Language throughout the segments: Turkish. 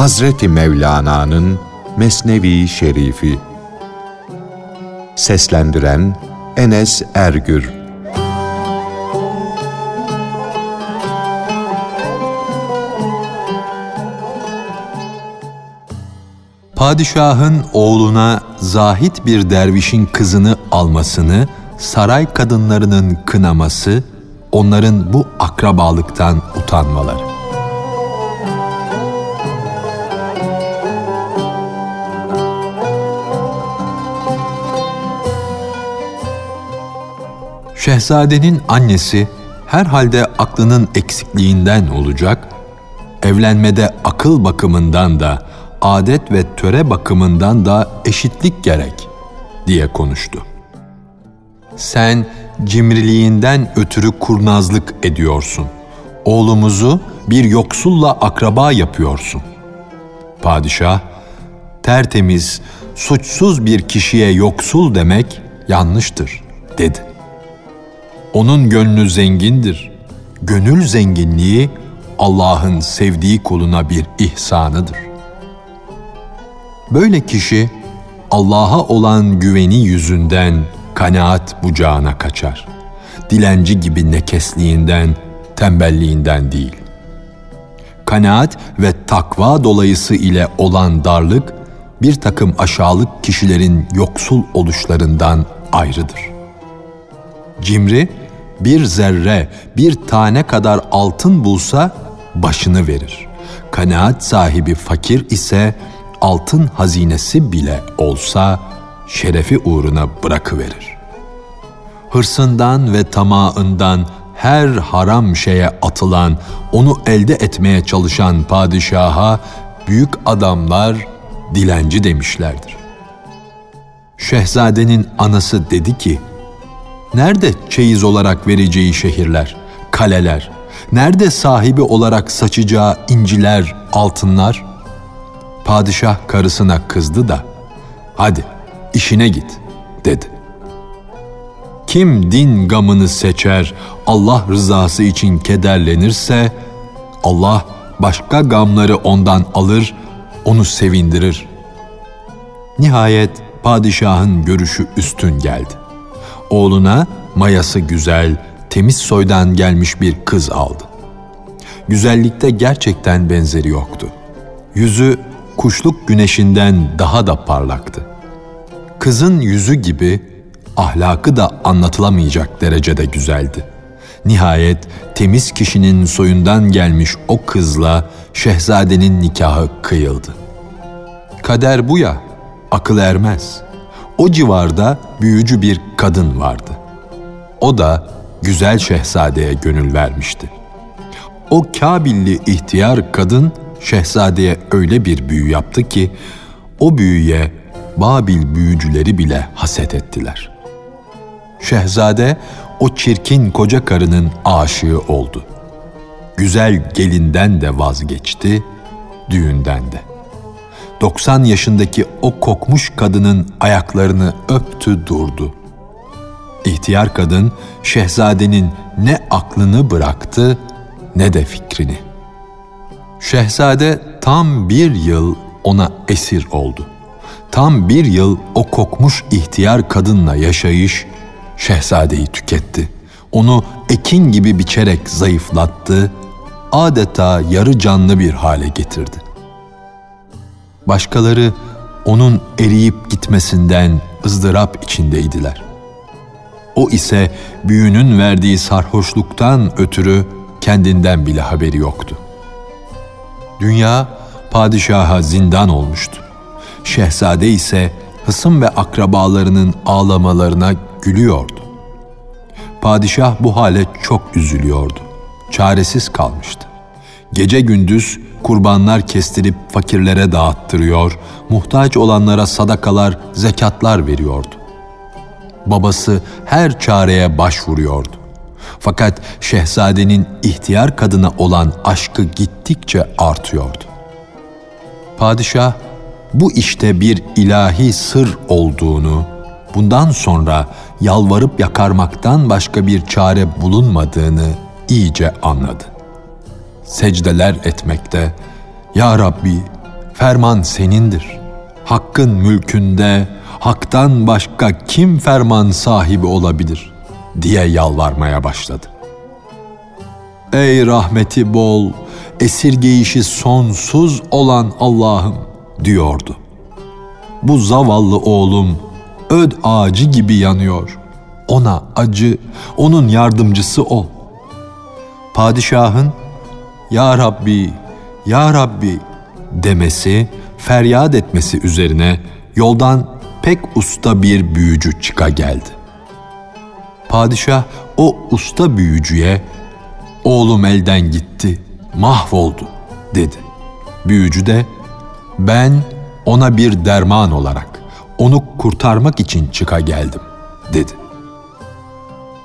Hazreti Mevlana'nın Mesnevi Şerifi Seslendiren Enes Ergür Padişahın oğluna zahit bir dervişin kızını almasını saray kadınlarının kınaması, onların bu akrabalıktan utanmaları. Şehzadenin annesi herhalde aklının eksikliğinden olacak, evlenmede akıl bakımından da, adet ve töre bakımından da eşitlik gerek diye konuştu. Sen cimriliğinden ötürü kurnazlık ediyorsun. Oğlumuzu bir yoksulla akraba yapıyorsun. Padişah, tertemiz, suçsuz bir kişiye yoksul demek yanlıştır, dedi. Onun gönlü zengindir. Gönül zenginliği Allah'ın sevdiği kuluna bir ihsanıdır. Böyle kişi Allah'a olan güveni yüzünden kanaat bucağına kaçar. Dilenci gibi nekesliğinden, tembelliğinden değil. Kanaat ve takva dolayısı ile olan darlık bir takım aşağılık kişilerin yoksul oluşlarından ayrıdır. Cimri bir zerre, bir tane kadar altın bulsa başını verir. Kanaat sahibi fakir ise altın hazinesi bile olsa şerefi uğruna bırakıverir. Hırsından ve tamağından her haram şeye atılan, onu elde etmeye çalışan padişaha büyük adamlar dilenci demişlerdir. Şehzadenin anası dedi ki, Nerede çeyiz olarak vereceği şehirler, kaleler? Nerede sahibi olarak saçacağı inciler, altınlar? Padişah karısına kızdı da, hadi işine git dedi. Kim din gamını seçer, Allah rızası için kederlenirse, Allah başka gamları ondan alır, onu sevindirir. Nihayet padişahın görüşü üstün geldi. Oğluna mayası güzel, temiz soydan gelmiş bir kız aldı. Güzellikte gerçekten benzeri yoktu. Yüzü kuşluk güneşinden daha da parlaktı. Kızın yüzü gibi ahlakı da anlatılamayacak derecede güzeldi. Nihayet temiz kişinin soyundan gelmiş o kızla şehzadenin nikahı kıyıldı. Kader bu ya, akıl ermez. O civarda büyücü bir kadın vardı. O da güzel şehzadeye gönül vermişti. O Kabilli ihtiyar kadın şehzadeye öyle bir büyü yaptı ki o büyüye Babil büyücüleri bile haset ettiler. Şehzade o çirkin koca karının aşığı oldu. Güzel gelinden de vazgeçti, düğünden de. 90 yaşındaki o kokmuş kadının ayaklarını öptü durdu. İhtiyar kadın şehzadenin ne aklını bıraktı ne de fikrini. Şehzade tam bir yıl ona esir oldu. Tam bir yıl o kokmuş ihtiyar kadınla yaşayış şehzadeyi tüketti. Onu ekin gibi biçerek zayıflattı, adeta yarı canlı bir hale getirdi. Başkaları onun eriyip gitmesinden ızdırap içindeydiler. O ise büyünün verdiği sarhoşluktan ötürü kendinden bile haberi yoktu. Dünya padişaha zindan olmuştu. Şehzade ise hısım ve akrabalarının ağlamalarına gülüyordu. Padişah bu hale çok üzülüyordu. Çaresiz kalmıştı. Gece gündüz kurbanlar kestirip fakirlere dağıttırıyor, muhtaç olanlara sadakalar, zekatlar veriyordu. Babası her çareye başvuruyordu. Fakat şehzadenin ihtiyar kadına olan aşkı gittikçe artıyordu. Padişah bu işte bir ilahi sır olduğunu, bundan sonra yalvarıp yakarmaktan başka bir çare bulunmadığını iyice anladı. Secdeler etmekte, Ya Rabbi ferman senindir. Hakkın mülkünde haktan başka kim ferman sahibi olabilir diye yalvarmaya başladı. Ey rahmeti bol, esirgeyişi sonsuz olan Allah'ım diyordu. Bu zavallı oğlum öd ağacı gibi yanıyor. Ona acı, onun yardımcısı ol. Padişahın Ya Rabbi, Ya Rabbi demesi, feryat etmesi üzerine yoldan pek usta bir büyücü çıka geldi. Padişah o usta büyücüye oğlum elden gitti, mahvoldu dedi. Büyücü de ben ona bir derman olarak onu kurtarmak için çıka geldim dedi.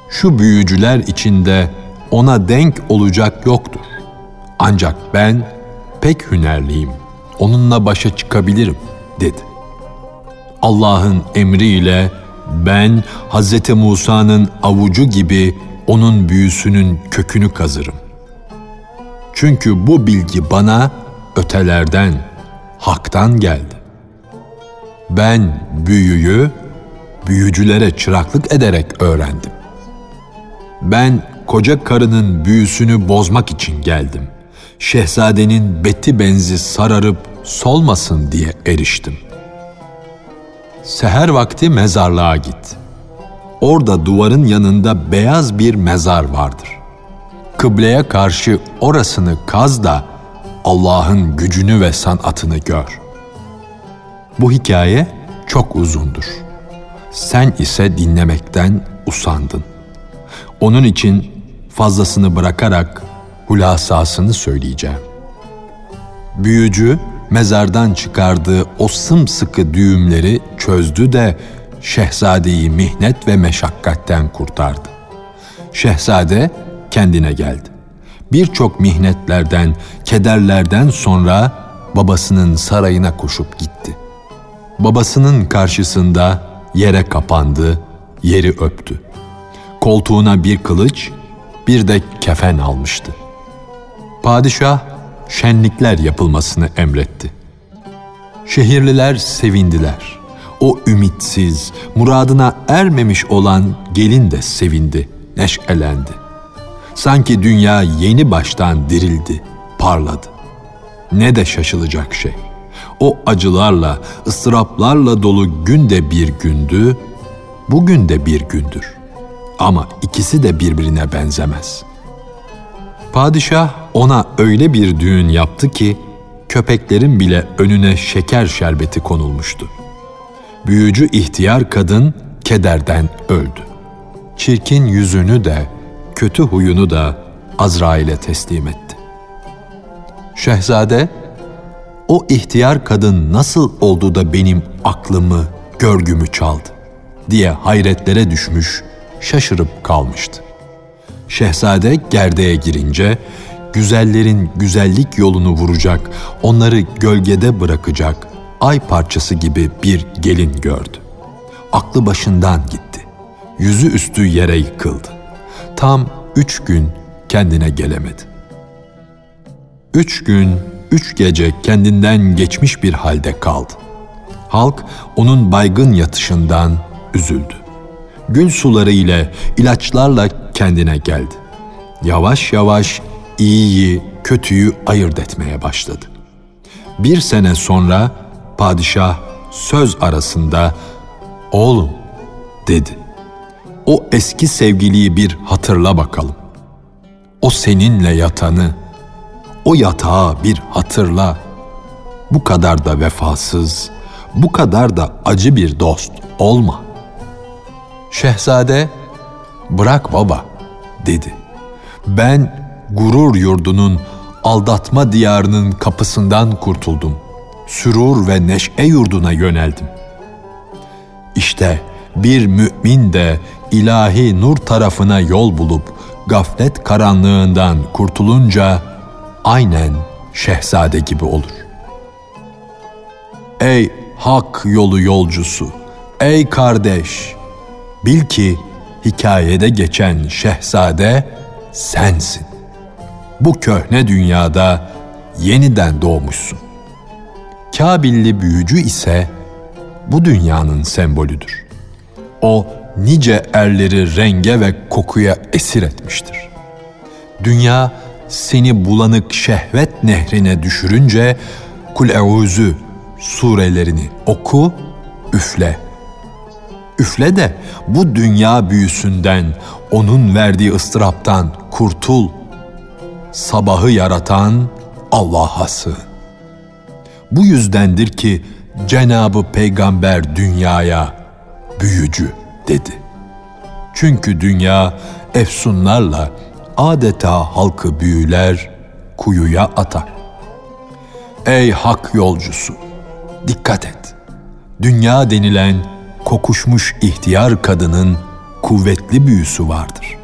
Şu büyücüler içinde ona denk olacak yoktur. Ancak ben pek hünerliyim. Onunla başa çıkabilirim dedi. Allah'ın emriyle ben Hz. Musa'nın avucu gibi onun büyüsünün kökünü kazırım. Çünkü bu bilgi bana ötelerden, haktan geldi. Ben büyüyü büyücülere çıraklık ederek öğrendim. Ben koca karının büyüsünü bozmak için geldim. Şehzadenin beti benzi sararıp solmasın diye eriştim. Seher vakti mezarlığa git. Orada duvarın yanında beyaz bir mezar vardır. Kıbleye karşı orasını kaz da Allah'ın gücünü ve sanatını gör. Bu hikaye çok uzundur. Sen ise dinlemekten usandın. Onun için fazlasını bırakarak hulasasını söyleyeceğim. Büyücü mezardan çıkardığı o sımsıkı düğümleri çözdü de şehzadeyi mihnet ve meşakkatten kurtardı. Şehzade kendine geldi. Birçok mihnetlerden, kederlerden sonra babasının sarayına koşup gitti. Babasının karşısında yere kapandı, yeri öptü. Koltuğuna bir kılıç, bir de kefen almıştı. Padişah şenlikler yapılmasını emretti. Şehirliler sevindiler. O ümitsiz, muradına ermemiş olan gelin de sevindi, neşelendi. Sanki dünya yeni baştan dirildi, parladı. Ne de şaşılacak şey. O acılarla, ıstıraplarla dolu gün de bir gündü, bugün de bir gündür. Ama ikisi de birbirine benzemez. Padişah ona öyle bir düğün yaptı ki köpeklerin bile önüne şeker şerbeti konulmuştu. Büyücü ihtiyar kadın kederden öldü. Çirkin yüzünü de kötü huyunu da Azrail'e teslim etti. Şehzade, o ihtiyar kadın nasıl oldu da benim aklımı, görgümü çaldı diye hayretlere düşmüş, şaşırıp kalmıştı. Şehzade gerdeğe girince güzellerin güzellik yolunu vuracak, onları gölgede bırakacak ay parçası gibi bir gelin gördü. Aklı başından gitti. Yüzü üstü yere yıkıldı. Tam üç gün kendine gelemedi. Üç gün, üç gece kendinden geçmiş bir halde kaldı. Halk onun baygın yatışından üzüldü. Gül suları ile, ilaçlarla kendine geldi. Yavaş yavaş iyiyi, kötüyü ayırt etmeye başladı. Bir sene sonra padişah söz arasında "Oğlum," dedi. "O eski sevgiliyi bir hatırla bakalım. O seninle yatanı, o yatağı bir hatırla. Bu kadar da vefasız, bu kadar da acı bir dost olma." Şehzade, "Bırak baba." dedi. "Ben gurur yurdunun, aldatma diyarının kapısından kurtuldum. Sürur ve neşe yurduna yöneldim. İşte bir mümin de ilahi nur tarafına yol bulup gaflet karanlığından kurtulunca aynen şehzade gibi olur. Ey hak yolu yolcusu, ey kardeş, bil ki hikayede geçen şehzade sensin bu köhne dünyada yeniden doğmuşsun. Kabilli büyücü ise bu dünyanın sembolüdür. O nice erleri renge ve kokuya esir etmiştir. Dünya seni bulanık şehvet nehrine düşürünce kul euzü surelerini oku, üfle. Üfle de bu dünya büyüsünden, onun verdiği ıstıraptan kurtul. Sabahı yaratan Allah'a sığın. Bu yüzdendir ki Cenabı Peygamber dünyaya büyücü dedi. Çünkü dünya efsunlarla adeta halkı büyüler, kuyuya atar. Ey hak yolcusu, dikkat et. Dünya denilen kokuşmuş ihtiyar kadının kuvvetli büyüsü vardır.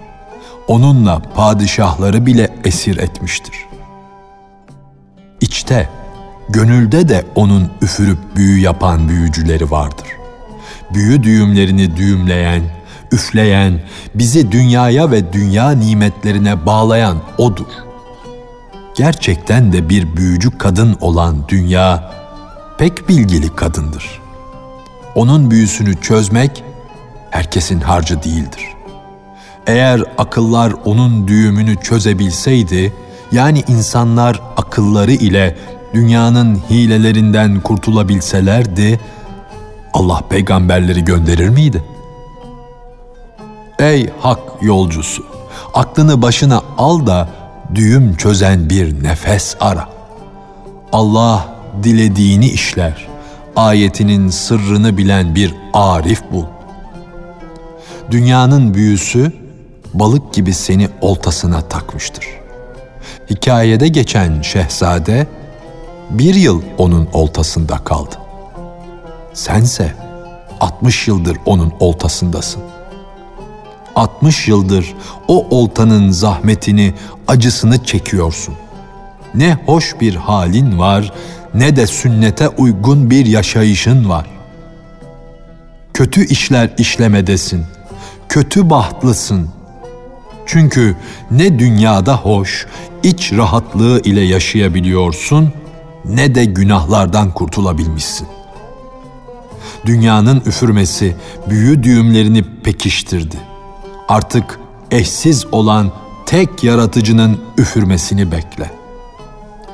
Onunla padişahları bile esir etmiştir. İçte, gönülde de onun üfürüp büyü yapan büyücüleri vardır. Büyü düğümlerini düğümleyen, üfleyen, bizi dünyaya ve dünya nimetlerine bağlayan O'dur. Gerçekten de bir büyücü kadın olan dünya, pek bilgili kadındır. Onun büyüsünü çözmek, herkesin harcı değildir. Eğer akıllar onun düğümünü çözebilseydi, yani insanlar akılları ile dünyanın hilelerinden kurtulabilselerdi, Allah peygamberleri gönderir miydi? Ey hak yolcusu, aklını başına al da düğüm çözen bir nefes ara. Allah dilediğini işler. Ayetinin sırrını bilen bir arif bul. Dünyanın büyüsü balık gibi seni oltasına takmıştır. Hikayede geçen şehzade bir yıl onun oltasında kaldı. Sense 60 yıldır onun oltasındasın.'' 60 yıldır o oltanın zahmetini, acısını çekiyorsun. Ne hoş bir halin var, ne de sünnete uygun bir yaşayışın var. Kötü işler işlemedesin, kötü bahtlısın. Çünkü ne dünyada hoş, iç rahatlığı ile yaşayabiliyorsun, ne de günahlardan kurtulabilmişsin. Dünyanın üfürmesi büyü düğümlerini pekiştirdi artık eşsiz olan tek yaratıcının üfürmesini bekle.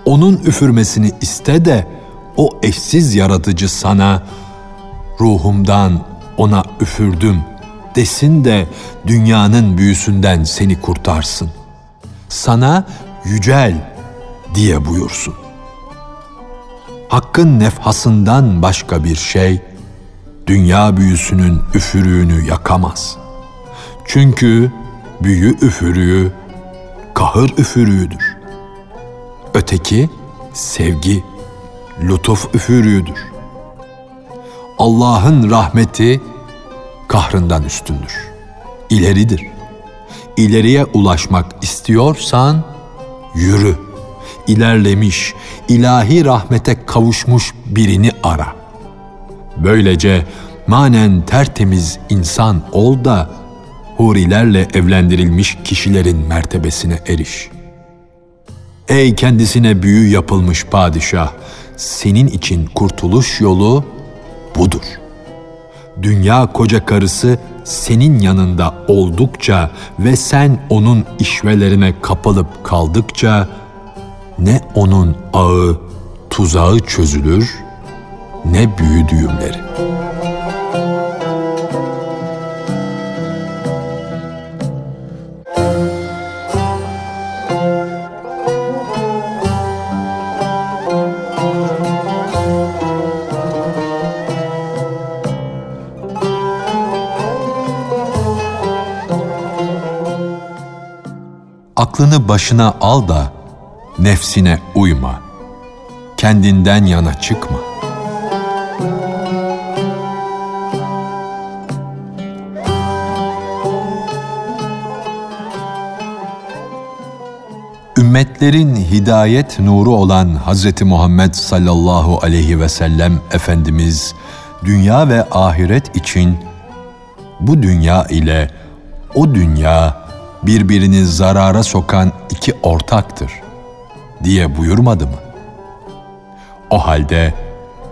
Onun üfürmesini iste de o eşsiz yaratıcı sana ruhumdan ona üfürdüm desin de dünyanın büyüsünden seni kurtarsın. Sana yücel diye buyursun. Hakkın nefhasından başka bir şey dünya büyüsünün üfürüğünü yakamaz.'' Çünkü büyü üfürüğü kahır üfürüğüdür. Öteki sevgi, lütuf üfürüğüdür. Allah'ın rahmeti kahrından üstündür. İleridir. İleriye ulaşmak istiyorsan yürü. İlerlemiş, ilahi rahmete kavuşmuş birini ara. Böylece manen tertemiz insan ol da hurilerle evlendirilmiş kişilerin mertebesine eriş. Ey kendisine büyü yapılmış padişah, senin için kurtuluş yolu budur. Dünya koca karısı senin yanında oldukça ve sen onun işvelerine kapılıp kaldıkça ne onun ağı, tuzağı çözülür ne büyü düğümleri.'' Aklını başına al da nefsine uyma. Kendinden yana çıkma. Ümmetlerin hidayet nuru olan Hz. Muhammed sallallahu aleyhi ve sellem Efendimiz dünya ve ahiret için bu dünya ile o dünya birbirini zarara sokan iki ortaktır diye buyurmadı mı? O halde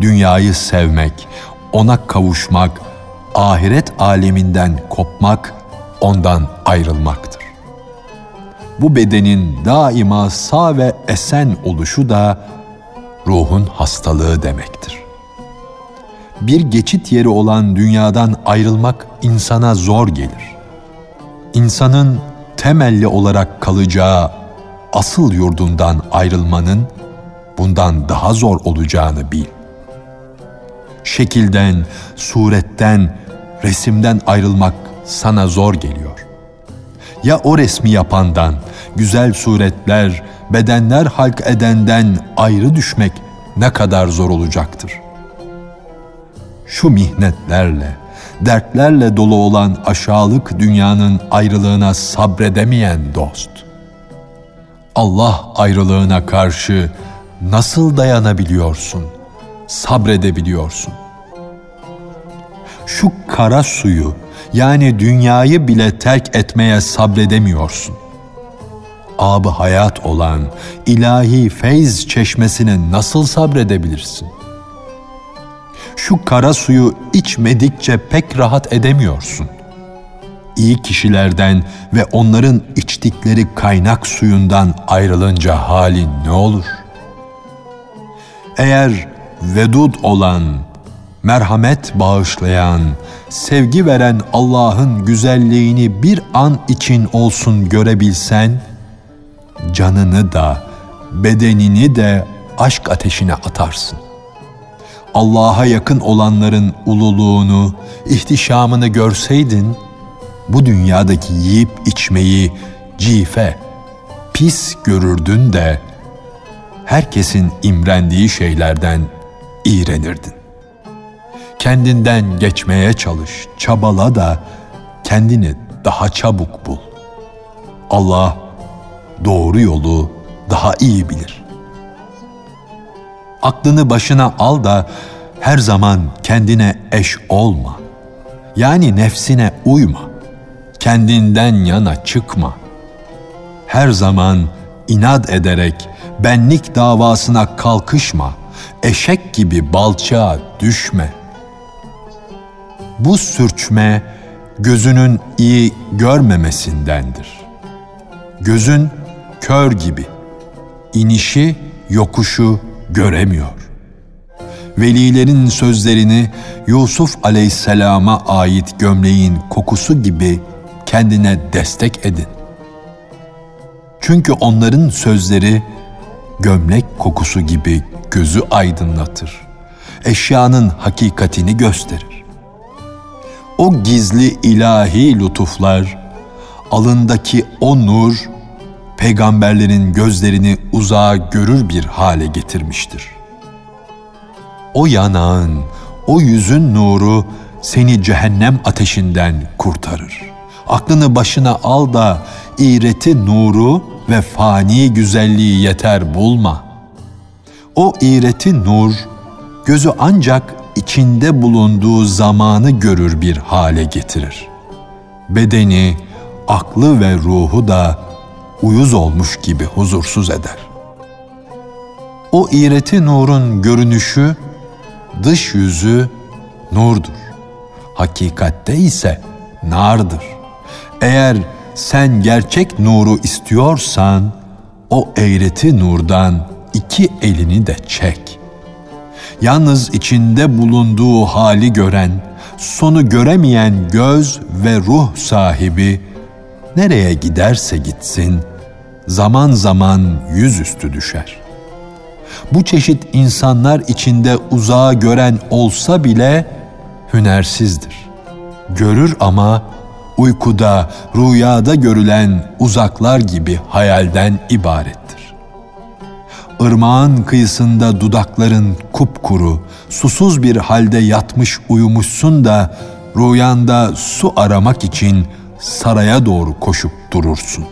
dünyayı sevmek, ona kavuşmak, ahiret aleminden kopmak, ondan ayrılmaktır. Bu bedenin daima sağ ve esen oluşu da ruhun hastalığı demektir. Bir geçit yeri olan dünyadan ayrılmak insana zor gelir. İnsanın temelli olarak kalacağı asıl yurdundan ayrılmanın bundan daha zor olacağını bil. Şekilden, suretten, resimden ayrılmak sana zor geliyor. Ya o resmi yapandan, güzel suretler, bedenler halk edenden ayrı düşmek ne kadar zor olacaktır. Şu mihnetlerle, dertlerle dolu olan aşağılık dünyanın ayrılığına sabredemeyen dost. Allah ayrılığına karşı nasıl dayanabiliyorsun, sabredebiliyorsun? Şu kara suyu yani dünyayı bile terk etmeye sabredemiyorsun. Abı hayat olan ilahi feyz çeşmesine nasıl sabredebilirsin? Şu kara suyu içmedikçe pek rahat edemiyorsun. İyi kişilerden ve onların içtikleri kaynak suyundan ayrılınca halin ne olur? Eğer vedud olan, merhamet bağışlayan, sevgi veren Allah'ın güzelliğini bir an için olsun görebilsen, canını da, bedenini de aşk ateşine atarsın. Allah'a yakın olanların ululuğunu, ihtişamını görseydin, bu dünyadaki yiyip içmeyi cife, pis görürdün de, herkesin imrendiği şeylerden iğrenirdin. Kendinden geçmeye çalış, çabala da kendini daha çabuk bul. Allah doğru yolu daha iyi bilir. Aklını başına al da her zaman kendine eş olma. Yani nefsine uyma. Kendinden yana çıkma. Her zaman inat ederek benlik davasına kalkışma. Eşek gibi balçağa düşme. Bu sürçme gözünün iyi görmemesindendir. Gözün kör gibi. İnişi, yokuşu göremiyor. Velilerin sözlerini Yusuf aleyhisselama ait gömleğin kokusu gibi kendine destek edin. Çünkü onların sözleri gömlek kokusu gibi gözü aydınlatır. Eşyanın hakikatini gösterir. O gizli ilahi lütuflar, alındaki o nur, peygamberlerin gözlerini uzağa görür bir hale getirmiştir. O yanağın, o yüzün nuru seni cehennem ateşinden kurtarır. Aklını başına al da iğreti nuru ve fani güzelliği yeter bulma. O iğreti nur gözü ancak içinde bulunduğu zamanı görür bir hale getirir. Bedeni, aklı ve ruhu da uyuz olmuş gibi huzursuz eder. O iğreti nurun görünüşü, dış yüzü nurdur. Hakikatte ise nardır. Eğer sen gerçek nuru istiyorsan, o eğreti nurdan iki elini de çek. Yalnız içinde bulunduğu hali gören, sonu göremeyen göz ve ruh sahibi nereye giderse gitsin zaman zaman yüzüstü düşer. Bu çeşit insanlar içinde uzağa gören olsa bile hünersizdir. Görür ama uykuda, rüyada görülen uzaklar gibi hayalden ibarettir. Irmağın kıyısında dudakların kupkuru, susuz bir halde yatmış uyumuşsun da rüyanda su aramak için saraya doğru koşup durursun.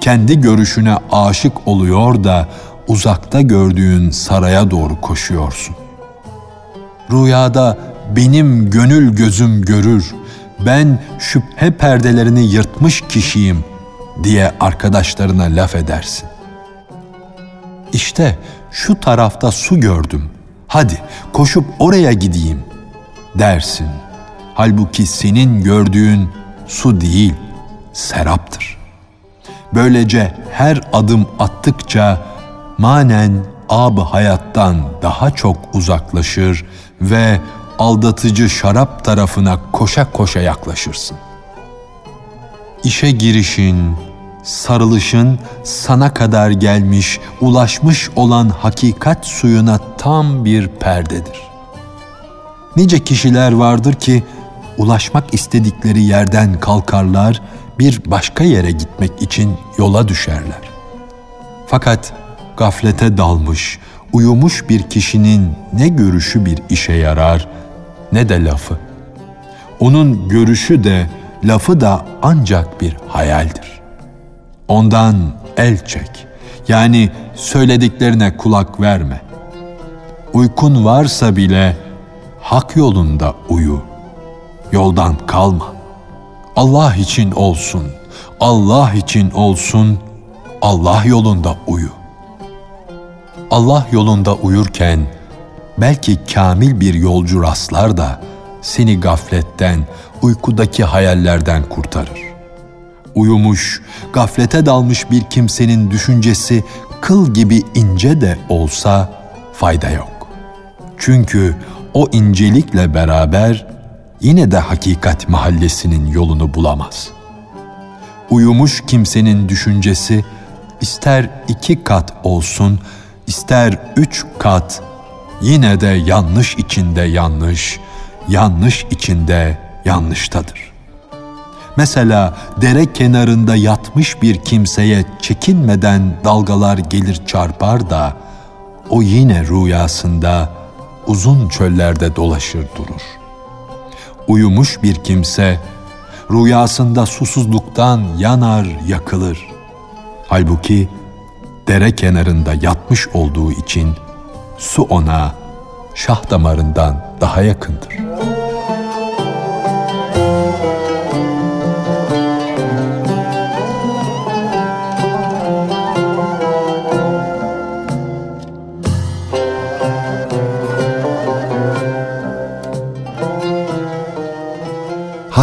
Kendi görüşüne aşık oluyor da uzakta gördüğün saraya doğru koşuyorsun. Rüyada benim gönül gözüm görür, ben şüphe perdelerini yırtmış kişiyim diye arkadaşlarına laf edersin. İşte şu tarafta su gördüm, hadi koşup oraya gideyim dersin. Halbuki senin gördüğün su değil, seraptır. Böylece her adım attıkça manen ab hayattan daha çok uzaklaşır ve aldatıcı şarap tarafına koşa koşa yaklaşırsın. İşe girişin, sarılışın sana kadar gelmiş, ulaşmış olan hakikat suyuna tam bir perdedir. Nice kişiler vardır ki ulaşmak istedikleri yerden kalkarlar, bir başka yere gitmek için yola düşerler. Fakat gaflete dalmış, uyumuş bir kişinin ne görüşü bir işe yarar ne de lafı. Onun görüşü de lafı da ancak bir hayaldir. Ondan el çek. Yani söylediklerine kulak verme. Uykun varsa bile hak yolunda uyu. Yoldan kalma. Allah için olsun. Allah için olsun. Allah yolunda uyu. Allah yolunda uyurken belki kamil bir yolcu rastlar da seni gafletten, uykudaki hayallerden kurtarır. Uyumuş, gaflete dalmış bir kimsenin düşüncesi kıl gibi ince de olsa fayda yok. Çünkü o incelikle beraber yine de hakikat mahallesinin yolunu bulamaz. Uyumuş kimsenin düşüncesi ister iki kat olsun, ister üç kat, yine de yanlış içinde yanlış, yanlış içinde yanlıştadır. Mesela dere kenarında yatmış bir kimseye çekinmeden dalgalar gelir çarpar da o yine rüyasında uzun çöllerde dolaşır durur. Uyumuş bir kimse rüyasında susuzluktan yanar yakılır. Halbuki dere kenarında yatmış olduğu için su ona şah damarından daha yakındır.